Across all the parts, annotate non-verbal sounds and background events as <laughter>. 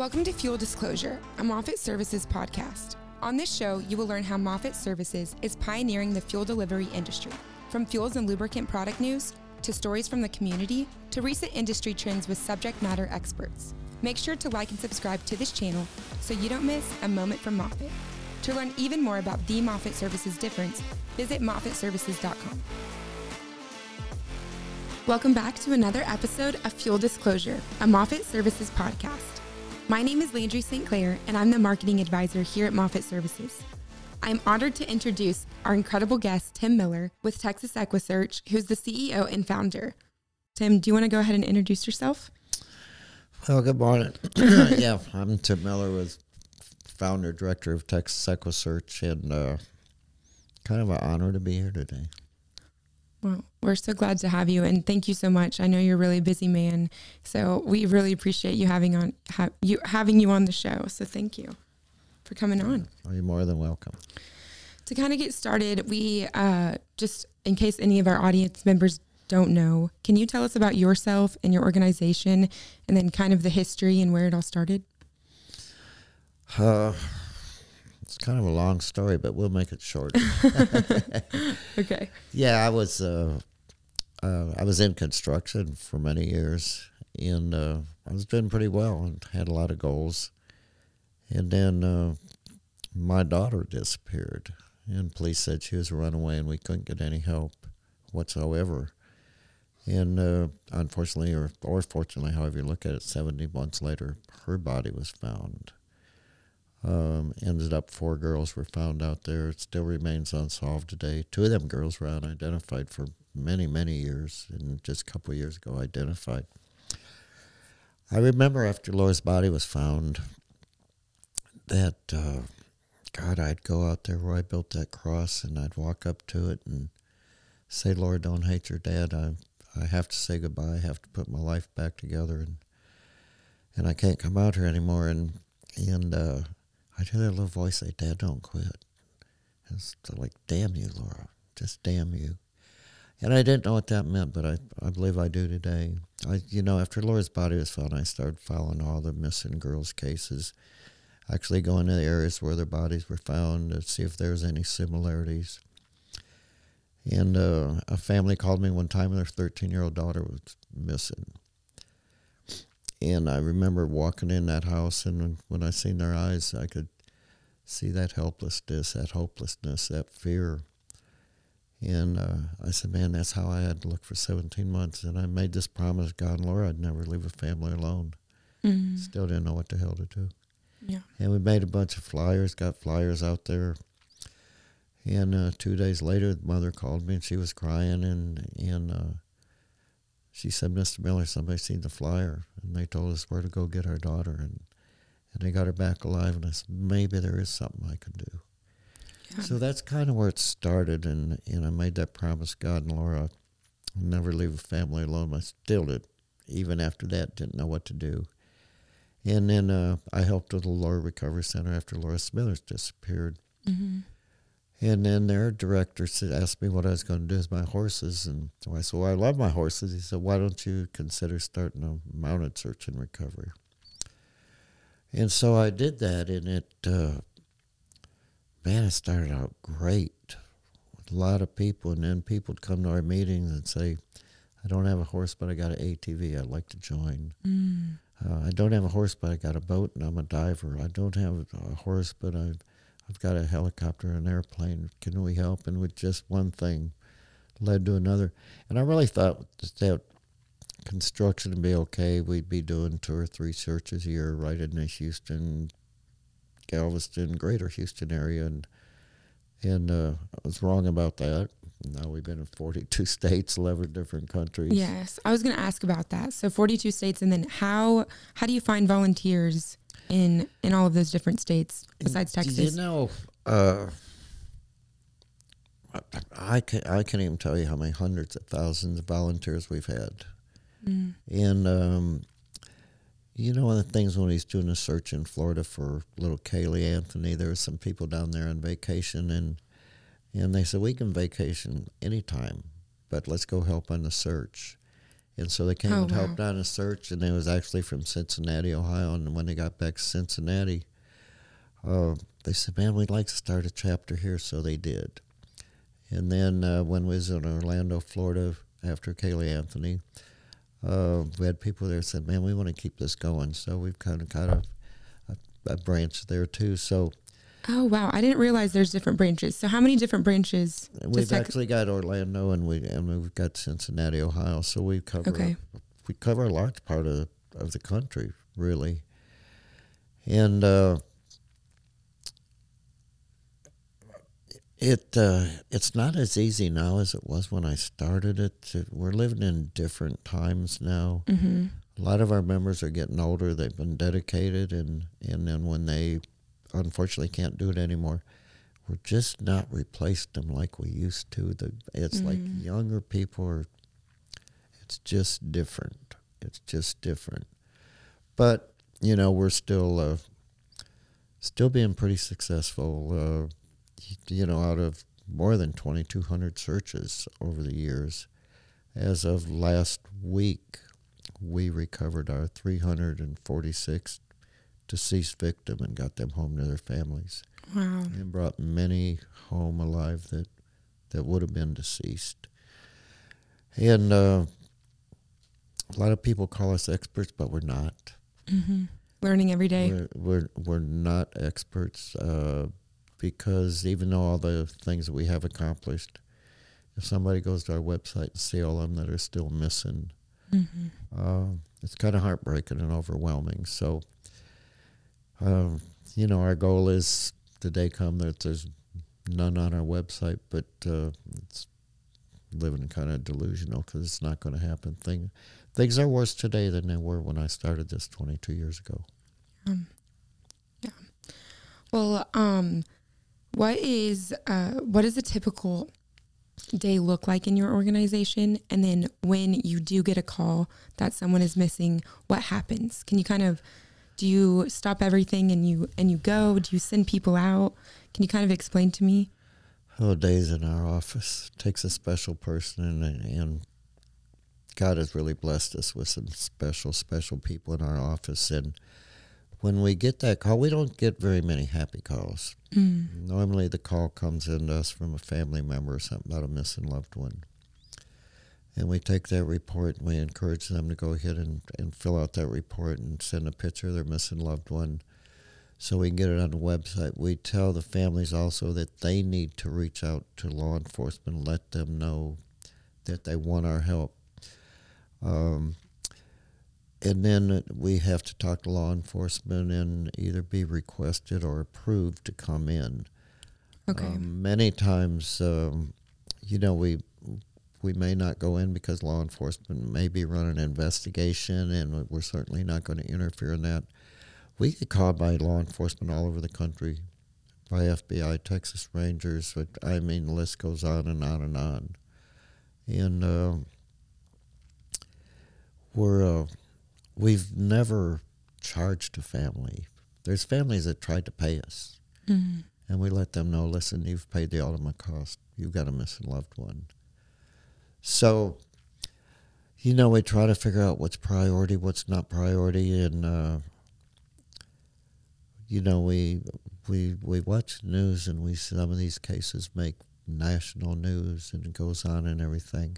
Welcome to Fuel Disclosure, a Moffitt Services podcast. On this show, you will learn how Moffitt Services is pioneering the fuel delivery industry. From fuels and lubricant product news, to stories from the community, to recent industry trends with subject matter experts. Make sure to like and subscribe to this channel so you don't miss a moment from Moffitt. To learn even more about the Moffitt Services difference, visit moffittservices.com. Welcome back to another episode of Fuel Disclosure, a Moffitt Services podcast. My name is Landry St. Clair, and I'm the marketing advisor here at Moffitt Services. I'm honored to introduce our incredible guest, Tim Miller, with Texas EquuSearch, who's the CEO and founder. Tim, do you want to go ahead and introduce yourself? Well, good morning. <clears throat> yeah, I'm Tim Miller, with founder director of Texas EquuSearch, and uh, kind of an honor to be here today. Well, we're so glad to have you, and thank you so much. I know you're a really busy man, so we really appreciate you having on ha- you having you on the show. So thank you for coming on. Are you more than welcome? To kind of get started, we uh, just in case any of our audience members don't know, can you tell us about yourself and your organization, and then kind of the history and where it all started? Uh, it's kind of a long story, but we'll make it short. <laughs> okay. Yeah, I was uh, uh, I was in construction for many years, and uh, I was doing pretty well and had a lot of goals. And then uh, my daughter disappeared, and police said she was a runaway, and we couldn't get any help whatsoever. And uh, unfortunately, or, or fortunately, however you look at it, 70 months later, her body was found. Um, ended up four girls were found out there. It still remains unsolved today. Two of them girls were unidentified for many, many years, and just a couple years ago identified. I remember after Laura's body was found that, uh, God, I'd go out there where I built that cross and I'd walk up to it and say, Lord, don't hate your dad. I, I have to say goodbye. I have to put my life back together and and I can't come out here anymore. And and uh, I'd hear that little voice say, Dad, don't quit. And it's like, damn you, Laura. Just damn you. And I didn't know what that meant, but I, I believe I do today. I, you know, after Laura's body was found, I started following all the missing girls' cases, actually going to the areas where their bodies were found to see if there was any similarities. And uh, a family called me one time, and their 13 year old daughter was missing. And I remember walking in that house, and when I seen their eyes, I could see that helplessness, that hopelessness, that fear. And uh, I said, man, that's how I had to look for 17 months. And I made this promise, God and Laura, I'd never leave a family alone. Mm-hmm. Still didn't know what the hell to do. Yeah. And we made a bunch of flyers, got flyers out there. And uh, two days later, the mother called me and she was crying. And, and uh, she said, Mr. Miller, somebody seen the flyer. And they told us where to go get our daughter. And, and they got her back alive. And I said, maybe there is something I can do. Yeah. So that's kind of where it started. And, and I made that promise, God and Laura, I'll never leave a family alone. I still did. Even after that, didn't know what to do. And then uh, I helped with the Laura Recovery Center after Laura Smithers disappeared. Mm-hmm. And then their director said, asked me what I was going to do with my horses. And so I said, Well, I love my horses. He said, Why don't you consider starting a mounted search and recovery? And so I did that, and it, uh, man, it started out great with a lot of people. And then people would come to our meetings and say, I don't have a horse, but I got an ATV. I'd like to join. Mm. Uh, I don't have a horse, but I got a boat and I'm a diver. I don't have a horse, but I've, I've got a helicopter, an airplane. Can we help? And with just one thing led to another. And I really thought that construction would be okay. We'd be doing two or three searches a year right in the Houston, Galveston, greater Houston area. And, and uh, I was wrong about that. Now we've been in 42 <laughs> states, 11 different countries. Yes, I was going to ask about that. So 42 states, and then how how do you find volunteers in in all of those different states besides Texas? You know, uh, I can I can't even tell you how many hundreds of thousands of volunteers we've had, mm. and um, you know one of the things when he's doing a search in Florida for little Caylee Anthony, there were some people down there on vacation and and they said, we can vacation anytime, but let's go help on the search. And so they came Oh, and helped wow. on a search, and they was actually from Cincinnati, Ohio. And when they got back to Cincinnati, uh, they said, "Man, we'd like to start a chapter here." So they did. And then uh, when we was in Orlando, Florida, after Caylee Anthony, uh, we had people there said, "Man, we want to keep this going." So we've kind of got a, a, a branch there too. So Oh wow, I didn't realize there's different branches. So how many different branches? we've actually got Orlando, and we and we've got Cincinnati, Ohio. So we cover Okay. we cover a large part of of the country, really. And uh, it uh, it's not as easy now as it was when I started it. We're living in different times now. Mm-hmm. A lot of our members are getting older. They've been dedicated, and and then when they unfortunately can't do it anymore, we're just not replaced them like we used to. The it's like Mhm. younger people are. It's just different. It's just different. But you know, we're still uh, still being pretty successful. Uh, you know, out of more than 2,200 searches over the years, as of last week, we recovered our 346th deceased victim and got them home to their families Wow. and brought many home alive that that would have been deceased. And uh, a lot of people call us experts, but we're not. Mm-hmm. Learning every day. We're, we're we're not experts uh, because even though all the things that we have accomplished, if somebody goes to our website and see all of them that are still missing, Mm-hmm. uh, it's kind of heartbreaking and overwhelming. So, um, you know, our goal is the day come that there's none on our website, but uh, it's living kind of delusional because it's not going to happen. Thing, things are worse today than they were when I started this 22 years ago. Um, yeah. Well, um, what is uh, what does a typical day look like in your organization? And then when you do get a call that someone is missing, what happens? Can you kind of do you stop everything and you and you go? Do you send people out? Can you kind of explain to me? Oh, days in our office takes a special person, and, and God has really blessed us with some special, special people in our office. And when we get that call, we don't get very many happy calls. Mm. Normally, the call comes in to us from a family member or something about a missing loved one. And we take that report and we encourage them to go ahead and, and fill out that report and send a picture of their missing loved one so we can get it on the website. We tell the families also that they need to reach out to law enforcement let them know that they want our help. Um, and then we have to talk to law enforcement and either be requested or approved to come in. Okay. Um, many times, um, you know, we we may not go in because law enforcement may be running an investigation, and we're certainly not going to interfere in that. We get called by law enforcement all over the country, by FBI, Texas Rangers. but, I mean, the list goes on and on and on. And uh, we're uh, we've never charged a family. There's families that tried to pay us Mm. and we let them know, listen, you've paid the ultimate cost. You've got a missing loved one. So, you know, we try to figure out what's priority, what's not priority, and uh, you know, we we we watch news, and we some of these cases make national news, and it goes on and everything.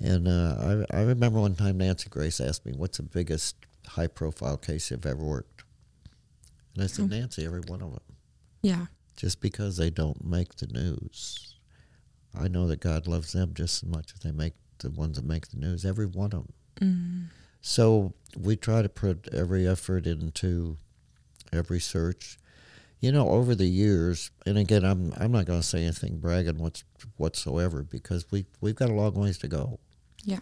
And uh, I I remember one time Nancy Grace asked me, "What's the biggest high-profile case you've ever worked?" And I said, Oh. "Nancy, every one of them." Yeah. just because they don't make the news. I know that God loves them just as much as they make the ones that make the news, every one of them. Mm. So we try to put every effort into every search. You know, over the years, and again, I'm I'm not going to say anything bragging what's whatsoever because we we've got a long ways to go. Yeah.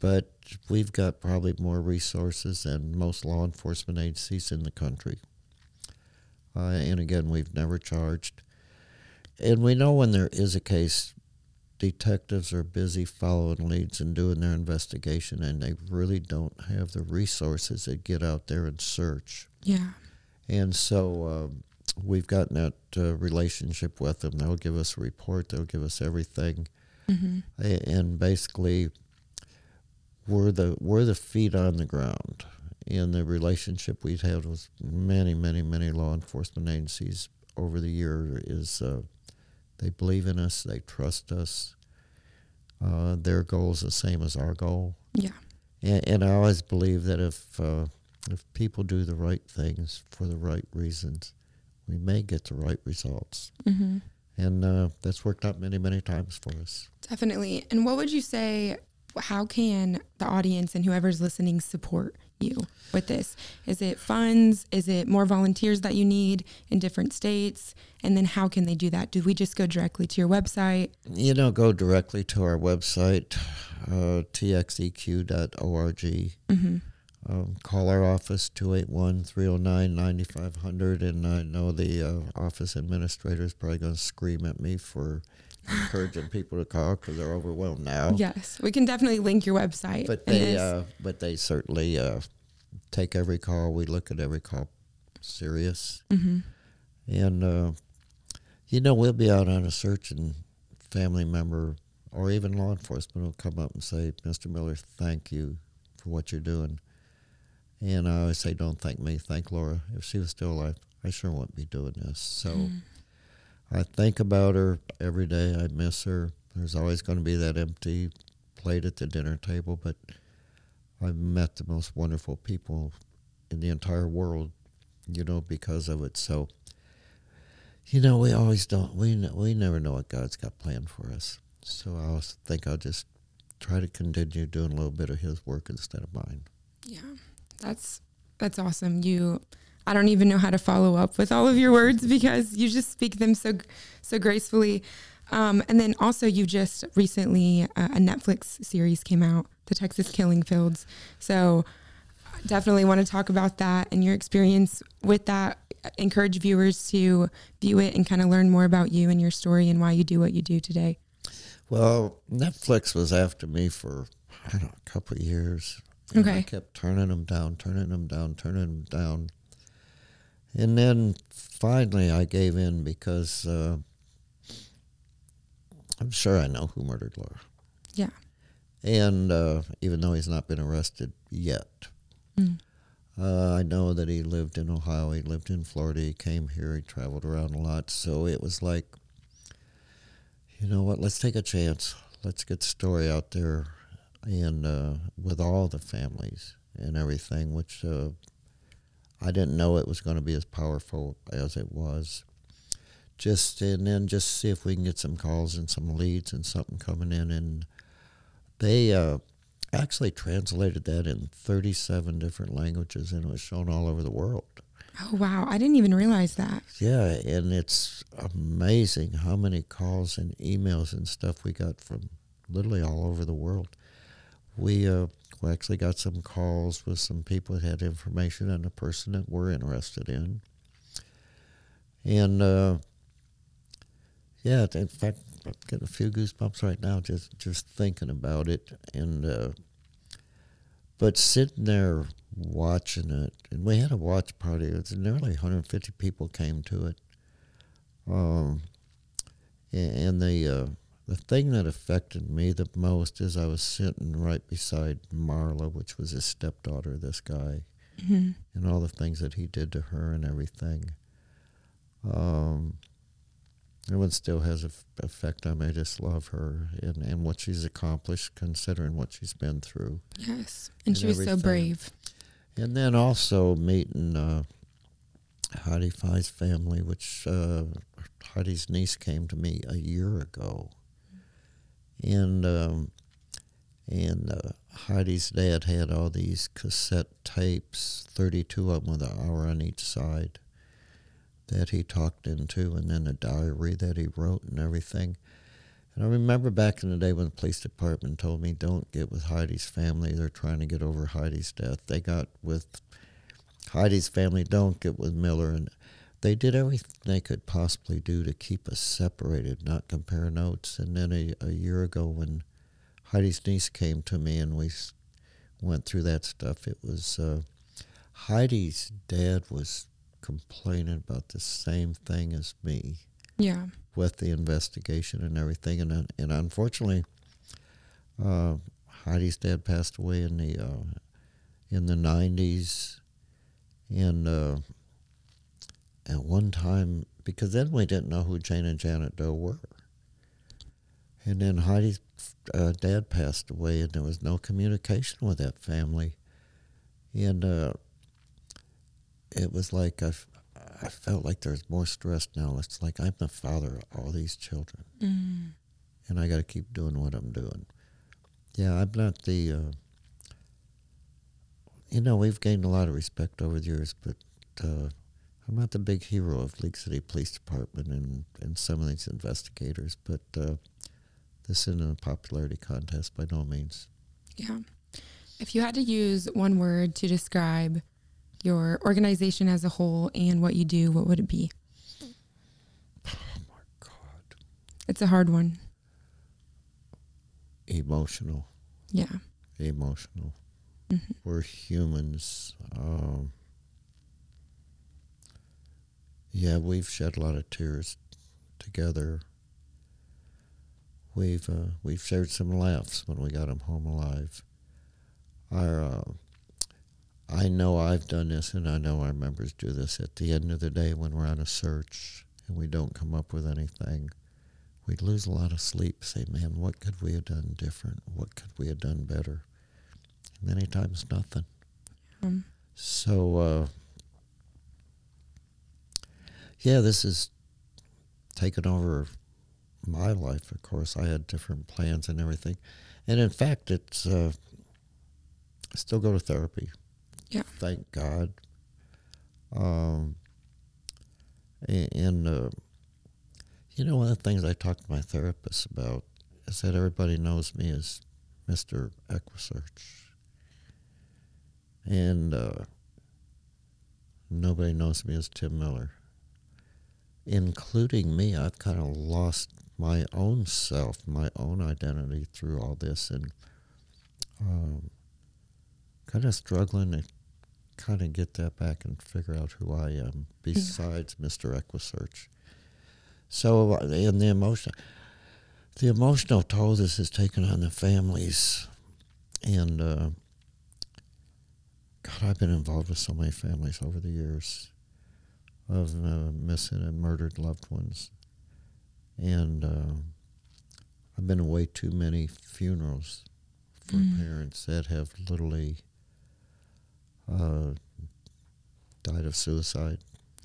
But we've got probably more resources than most law enforcement agencies in the country. Uh, and again, we've never charged. And we know when there is a case, detectives are busy following leads and doing their investigation, and they really don't have the resources to get out there and search. Yeah. And so um, we've gotten that uh, relationship with them. They'll give us a report, they'll give us everything. Mm-hmm. And basically, we're the we're the feet on the ground in the relationship we've had with many, many, many law enforcement agencies over the year is uh, they believe in us, they trust us. Uh, their goal is the same as our goal. Yeah. And, and I always believe that if uh, if people do the right things for the right reasons, we may get the right results. Mm-hmm. And uh, that's worked out many, many times for us. Definitely. And what would you say? How can the audience and whoever's listening support you with this? Is it funds? Is it more volunteers that you need in different states? And then how can they do that? Do we just go directly to your website? You know, go directly to our website, uh, txeq.org. Mm-hmm. Um, call our office 281 309 9500. And I know the uh, office administrator is probably going to scream at me for encouraging people to call because they're overwhelmed now. Yes, we can definitely link your website. But they, uh, but they certainly uh, take every call. We look at every call serious. Mhm. And, uh, you know, we'll be out on a search and family member or even law enforcement will come up and say, Mr. Miller, thank you for what you're doing. And I always say, don't thank me, thank Laura. If she was still alive, I sure wouldn't be doing this. So Mm. I think about her every day. I miss her. There's always going to be that empty plate at the dinner table, but I've met the most wonderful people in the entire world, you know, because of it. So, you know, we always don't, we, we never know what God's got planned for us. So I think I'll just try to continue doing a little bit of His work instead of mine. Yeah, that's that's awesome. You, I don't even know how to follow up with all of your words because you just speak them so so gracefully. Um, and then also, you just recently uh, a Netflix series came out, The Texas Killing Fields. So definitely want to talk about that and your experience with that. Encourage viewers to view it and kind of learn more about you and your story and why you do what you do today. Well, Netflix was after me for I don't know, a couple of years. And I Okay. kept turning them down, turning them down, turning them down. And then finally I gave in because uh, I'm sure I know who murdered Laura. Yeah. And uh, even though he's not been arrested yet, Mm. uh, I know that he lived in Ohio, he lived in Florida, he came here, he traveled around a lot. So it was like, you know what, let's take a chance. Let's get the story out there and uh, with all the families and everything, which uh, I didn't know it was going to be as powerful as it was. Just and then just see if we can get some calls and some leads and something coming in, and they uh, actually translated that in 37 different languages, and it was shown all over the world. Oh wow, I didn't even realize that. Yeah, and it's amazing how many calls and emails and stuff we got from literally all over the world. We uh, we actually got some calls with some people that had information on a person that we're interested in, and uh, yeah, in fact, I'm getting a few goosebumps right now just just thinking about it, and uh, but sitting there watching it, and we had a watch party. It was nearly 150 people came to it. Um, a- and the uh, the thing that affected me the most is I was sitting right beside Marla, which was his stepdaughter. This guy, Mhm. and all the things that he did to her and everything. Um, everyone still has an effect on me. I just love her and, and what she's accomplished, considering what she's been through. Yes, and And she was so brave. And then also meeting uh, Heidi Fye's family, which uh, Heidi's niece came to me a year ago, and um, and uh, Heidi's dad had all these cassette tapes, thirty-two of them with an hour on each side, that he talked into, and then a diary that he wrote and everything. And I remember back in the day when the police department told me, don't get with Heidi's family. They're trying to get over Heidi's death. They got with Heidi's family, don't get with Miller. And they did everything they could possibly do to keep us separated, not compare notes. And then a, a year ago when Heidi's niece came to me and we went through that stuff, it was uh, Heidi's dad was complaining about the same thing as me Yeah. with the investigation and everything. And, uh, and unfortunately, uh, Heidi's dad passed away in the uh, in the nineties, and uh, at one time because then we didn't know who Jane and Janet Doe were, and then Heidi's uh, dad passed away, and there was no communication with that family, and uh, it was like I, I felt like there's more stress now. It's like I'm the father of all these children, Mm. and I got to keep doing what I'm doing. Yeah, I'm not the. Uh, you know, we've gained a lot of respect over the years, but uh, I'm not the big hero of League City Police Department and, and some of these investigators. But uh, this isn't a popularity contest by no means. Yeah. If you had to use one word to describe your organization as a whole and what you do, what would it be? Oh my God, It's a hard one. emotional, Yeah. emotional. Mhm. We're humans. Um, yeah, we've shed a lot of tears together. We've uh, we've shared some laughs when we got them home alive. Our, uh, I know I've done this, and I know our members do this. At the end of the day, when we're on a search and we don't come up with anything, we lose a lot of sleep. Say, man, what could we have done different? What could we have done better? Many times, nothing. Um, So, uh, yeah, this is taken over my life. Of course, I had different plans and everything, and in fact, it's uh, I still go to therapy. Yeah. Thank God. Um, and uh, you know, one of the things I talk to my therapist about is that everybody knows me as Mister EquuSearch and uh, nobody knows me as Tim Miller, including me. I've kind of lost my own self, my own identity through all this, and um, kind of struggling to kind of get that back and figure out who I am <laughs> besides Mr. EquuSearch. So, uh, and the emotion, the emotional toll this has taken on the families, and. Uh, God, I've been involved with so many families over the years of uh, missing and murdered loved ones. And uh, I've been away too many funerals for Mm. parents that have literally uh, died of suicide,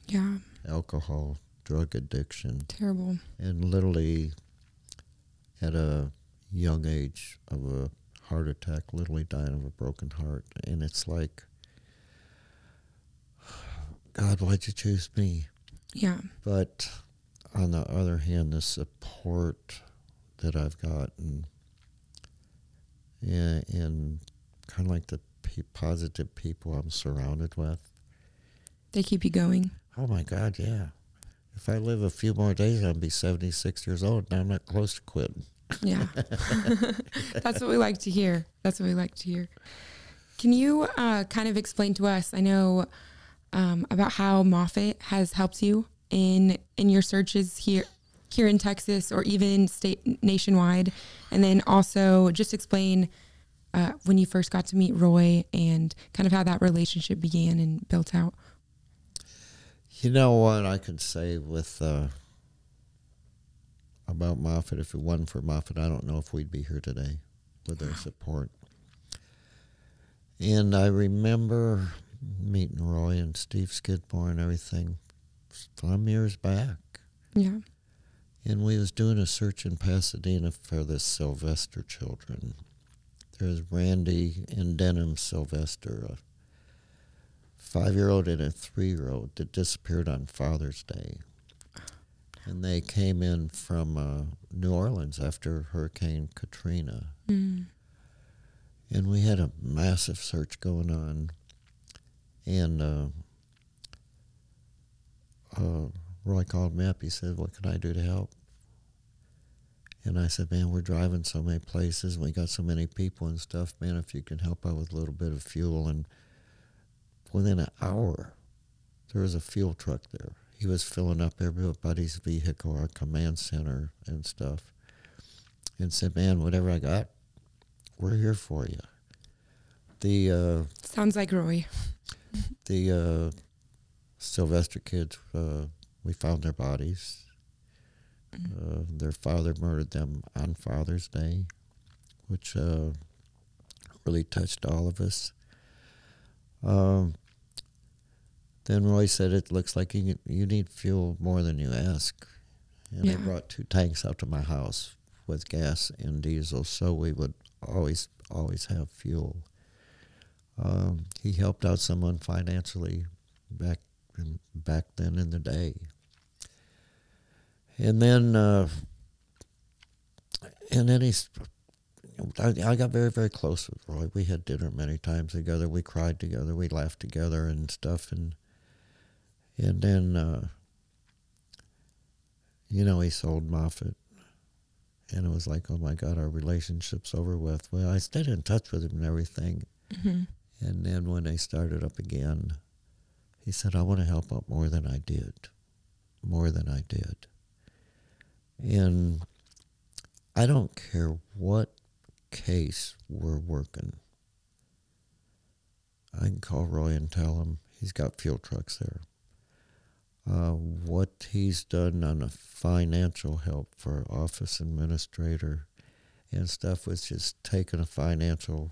yeah. alcohol, drug addiction, Terrible. and literally at a young age of a heart attack, literally dying of a broken heart. And it's like, God, why'd you choose me? Yeah. But on the other hand, the support that I've gotten and, and kind of like the pe- positive people I'm surrounded with. They keep you going. Oh my God, yeah. If I live a few more days, I'll be 76 years old, and I'm not close to quitting. Yeah. <laughs> That's what we like to hear. That's what we like to hear. Can you uh, kind of explain to us? I know um, about how Moffitt has helped you in in your searches here here in Texas or even state nationwide, and then also just explain uh, when you first got to meet Roy and kind of how that relationship began and built out. You know what I can say with uh, about Moffitt? If it wasn't for Moffitt, I don't know if we'd be here today with their support. And I remember meeting Roy and Steve Skidmore and everything some years back. Yeah. And we was doing a search in Pasadena for the Sylvester children. There's Randy and Denham Sylvester, a five-year-old and a three-year-old that disappeared on Father's Day. And they came in from uh, New Orleans after Hurricane Katrina. Mm. And we had a massive search going on. And uh, uh, Roy called me up. He said, What can I do to help? And I said, Man, we're driving so many places. We got so many people and stuff. Man, if you can help out with a little bit of fuel. And within an hour, there was a fuel truck there. He was filling up everybody's vehicle, our command center and stuff. And said, Man, whatever I got, we're here for you. The uh, sounds like Roy. The uh, Sylvester kids, uh, we found their bodies. Uh, their father murdered them on Father's Day, which uh, really touched all of us. Um, then Roy said, "It looks like you you need fuel more than you ask," and Yeah. they brought two tanks out to my house with gas and diesel, so we would always always have fuel. He helped out someone financially back back then in the day, and then uh, and then he's. I, I got very very close with Roy. We had dinner many times together. We cried together. We laughed together and stuff. And and then uh, you know he sold Moffitt, and it was like, oh my God, our relationship's over with. Well, I stayed in touch with him and everything. hmm And then when they started up again, he said, I want to help out more than I did. More than I did. And I don't care what case we're working. I can call Roy and tell him he's got fuel trucks there. Uh, what he's done on the financial help for office administrator and stuff was just taking a financial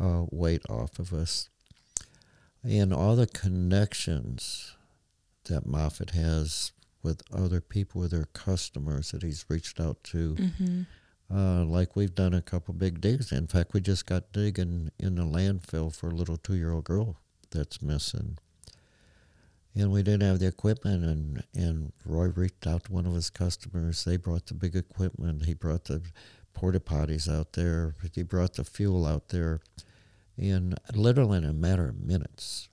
uh, weight off of us. And all the connections that Moffitt has with other people, with their customers that he's reached out to, hmm uh, like we've done a couple big digs. In fact, we just got digging in the landfill for a little two-year-old girl that's missing. And we didn't have the equipment, and, and Roy reached out to one of his customers. They brought the big equipment. He brought the porta potties out there. He brought the fuel out there. And literally in a matter of minutes,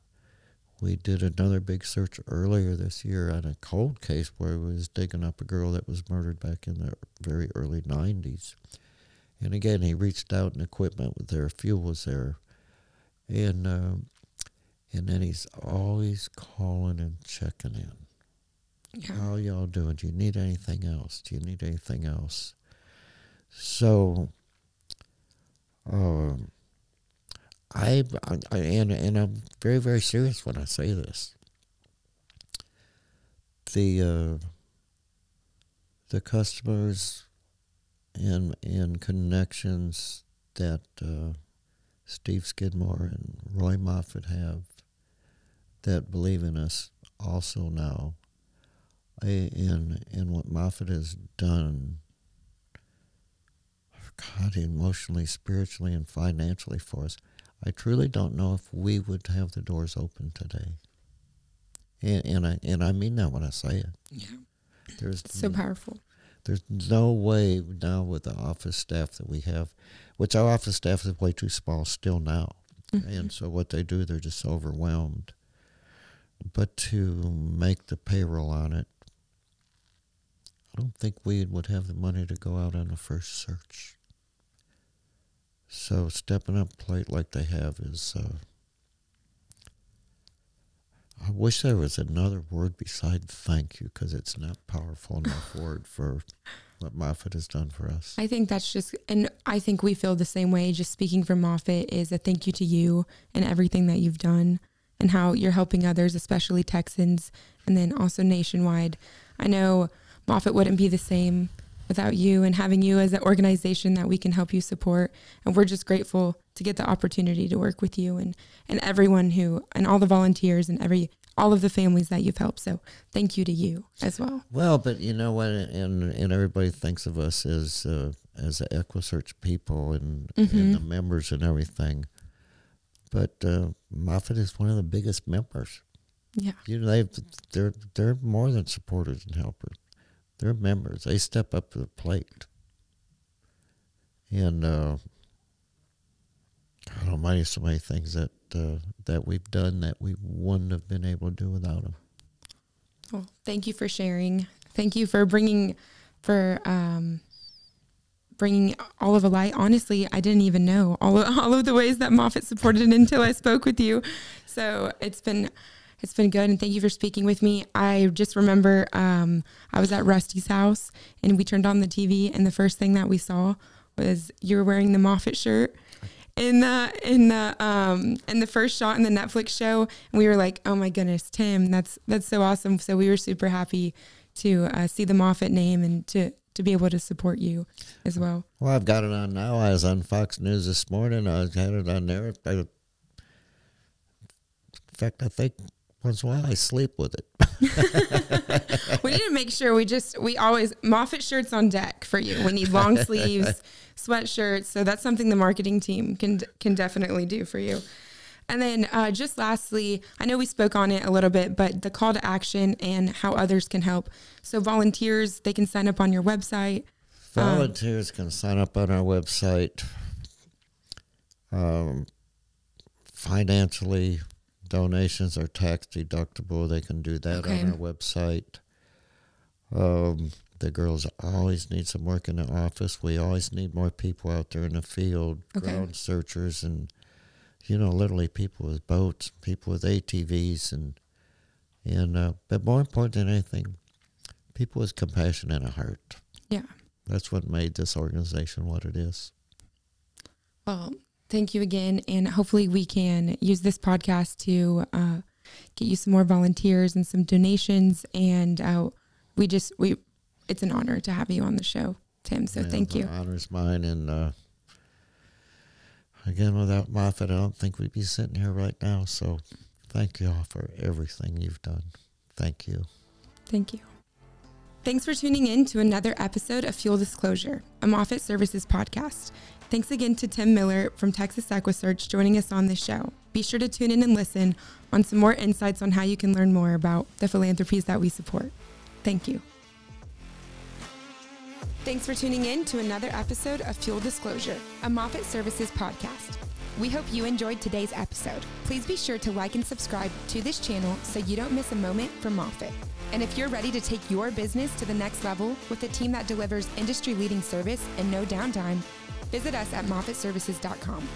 we did another big search earlier this year on a cold case where we was digging up a girl that was murdered back in the very early 90s. And again, he reached out and equipment was there, fuel was there. And, um, and then he's always calling and checking in. Yeah. How y'all doing? Do you need anything else? Do you need anything else? So, um, I, I, and and I'm very very serious when I say this. The uh, the customers and and connections that uh, Steve Skidmore and Roy Moffitt have that believe in us also now in in what Moffitt has done God emotionally, spiritually and financially for us. I truly don't know if we would have the doors open today. And and I and I mean that when I say it. Yeah. There's It's so powerful. there's no way now with the office staff that we have, which our office staff is way too small still now. Mhm. And so what they do, they're just overwhelmed. But to make the payroll on it, I don't think we would have the money to go out on the first search. So stepping up plate like they have is. Uh, I wish there was another word beside thank you because it's not powerful enough <laughs> word for what Moffitt has done for us. I think that's just, and I think we feel the same way. Just speaking from Moffitt is a thank you to you and everything that you've done and how you're helping others, especially Texans, and then also nationwide. I know Moffitt wouldn't be the same without you and having you as an organization that we can help you support. And we're just grateful to get the opportunity to work with you and, and everyone who, and all the volunteers and every, all of the families that you've helped. So thank you to you as well. Well, but you know what, and and everybody thinks of us as uh, as the EquuSearch people and, Mhm. and the members and everything. But uh, Moffitt is one of the biggest members. Yeah. You know, they they're they're more than supporters and helpers. They're members. They step up to the plate. And uh, God Almighty, so many things that uh, that we've done that we wouldn't have been able to do without them. Well, thank you for sharing. Thank you for bringing, for um, bringing all of a light. Honestly, I didn't even know all of, <laughs> all of the ways that Moffitt supported it until I spoke with you. So it's been it's been good, and thank you for speaking with me. I just remember um, I was at Rusty's house, and we turned on the TV, and the first thing that we saw was you were wearing the Moffitt shirt in the in the um in the first shot in the Netflix show, we were like, "Oh my goodness, Tim, that's that's so awesome!" So we were super happy to uh, see the Moffitt name and to to be able to support you as well. Well, I've got it on now. I was on Fox News this morning. I had it on there. I, in fact, I think a while I sleep with it. <laughs> we need to make sure we just we always Moffitt shirts on deck for you. We need long sleeves, <laughs> sweatshirts. So that's something the marketing team can can definitely do for you. And then uh, just lastly, I know we spoke on it a little bit, but the call to action and how others can help. So volunteers, they can sign up on your website. Um, volunteers um, can sign up on our website. Um, financially, donations are tax deductible. They can do that okay. on our website. Um, the girls always need some work in the office. We always need more people out there in the field, okay. ground searchers and you know, literally people with boats, people with ATVs, and and uh, but more important than anything, people with compassion and a heart. Yeah, that's what made this organization what it is. Well, thank you again, and hopefully we can use this podcast to uh, get you some more volunteers and some donations. And uh, we just we, it's an honor to have you on the show, Tim. So yeah, thank you. Honor's mine, and uh, again, without Moffitt, I don't think we'd be sitting here right now. So thank you all for everything you've done. Thank you. Thank you. Thanks for tuning in to another episode of Fuel Disclosure, a Moffitt Services podcast. Thanks again to Tim Miller from Texas EquuSearch joining us on this show. Be sure to tune in and listen on some more insights on how you can learn more about the philanthropies that we support. Thank you. Thanks for tuning in to another episode of Fuel Disclosure, a Moffitt Services podcast. We hope you enjoyed today's episode. Please be sure to like and subscribe to this channel so you don't miss a moment from Moffitt. And if you're ready to take your business to the next level with a team that delivers industry leading service and no downtime, visit us at moffittservices.com.